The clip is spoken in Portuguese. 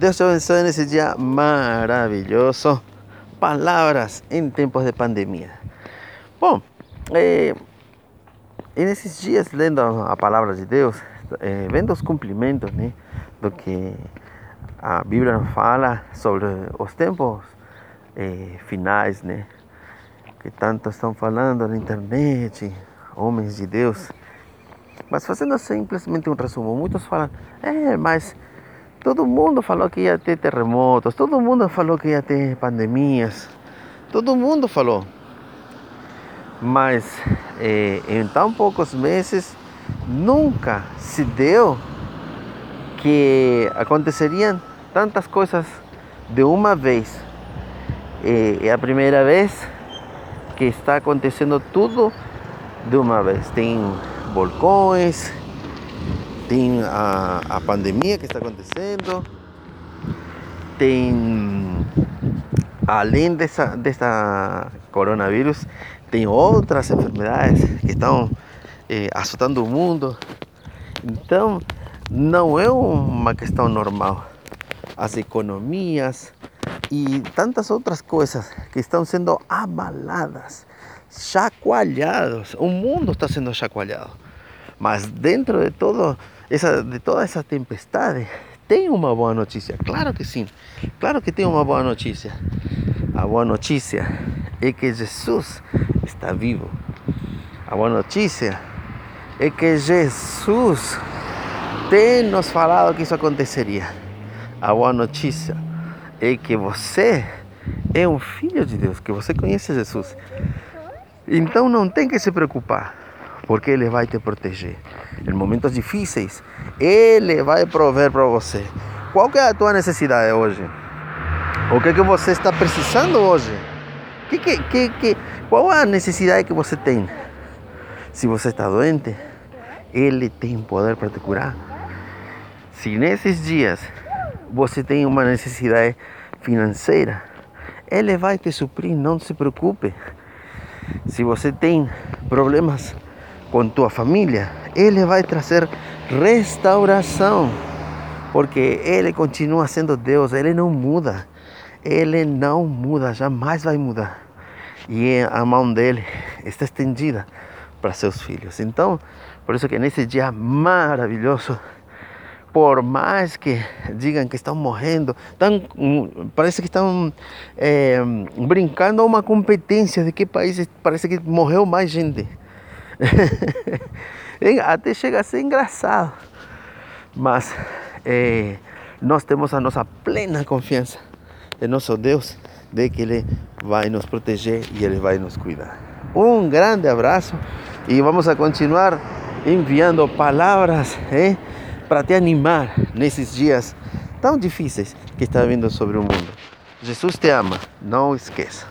Deus te abençoe nesse dia maravilhoso. Palavras em tempos de pandemia. Bom, é, e nesses dias, lendo a palavra de Deus, é, vendo os cumprimentos né, do que a Bíblia fala sobre os tempos é, finais, né, que tanto estão falando na internet, homens de Deus. Mas fazendo simplesmente um resumo, muitos falam, é, mas todo mundo falou que ia ter terremotos, todo mundo falou que ia ter pandemias, todo mundo falou. Mas eh, em tão poucos meses nunca se deu que aconteceriam tantas coisas de uma vez. Eh, é a primeira vez que está acontecendo tudo de uma vez. Tem vulcões, tem a, a pandemia que está acontecendo, tem além dessa, dessa coronavírus, tem outras enfermidades que estão eh, assustando o mundo. Então, não é uma questão normal. As economias e tantas outras coisas que estão sendo abaladas, chacoalhados. O mundo está sendo chacoalhado. Mas dentro de, todo essa, de toda essa tempestade, tem uma boa notícia. Claro que sim. Claro que tem uma boa notícia. A boa notícia é que Jesus está vivo. A boa notícia é que Jesus tem nos falado que isso aconteceria. A boa notícia é que você é um filho de Deus, que você conhece Jesus. Então não tem que se preocupar, porque Ele vai te proteger. Em momentos difíceis, Ele vai prover para você. Qual é a tua necessidade hoje? O que, que você está precisando hoje? Que, que, que, que, qual a necessidade que você tem? Se você está doente, Ele tem poder para te curar. Se nesses dias você tem uma necessidade financeira, Ele vai te suprir, não se preocupe. Se você tem problemas com tua família, Ele vai trazer restauração, porque Ele continua sendo Deus, Ele não muda. Ele não muda, jamais vai mudar. E a mão dele está estendida para seus filhos. Então, por isso que nesse dia maravilhoso, por mais que digam que estão morrendo, parece que estão é, brincando a uma competência de que país parece que morreu mais gente. Até chega a ser engraçado. Mas é, nós temos a nossa plena confiança de nosso Deus, de que Ele vai nos proteger e Ele vai nos cuidar. Um grande abraço e vamos a continuar enviando palavras eh, para te animar nesses dias tão difíceis que está vindo sobre o mundo. Jesus te ama, não esqueça.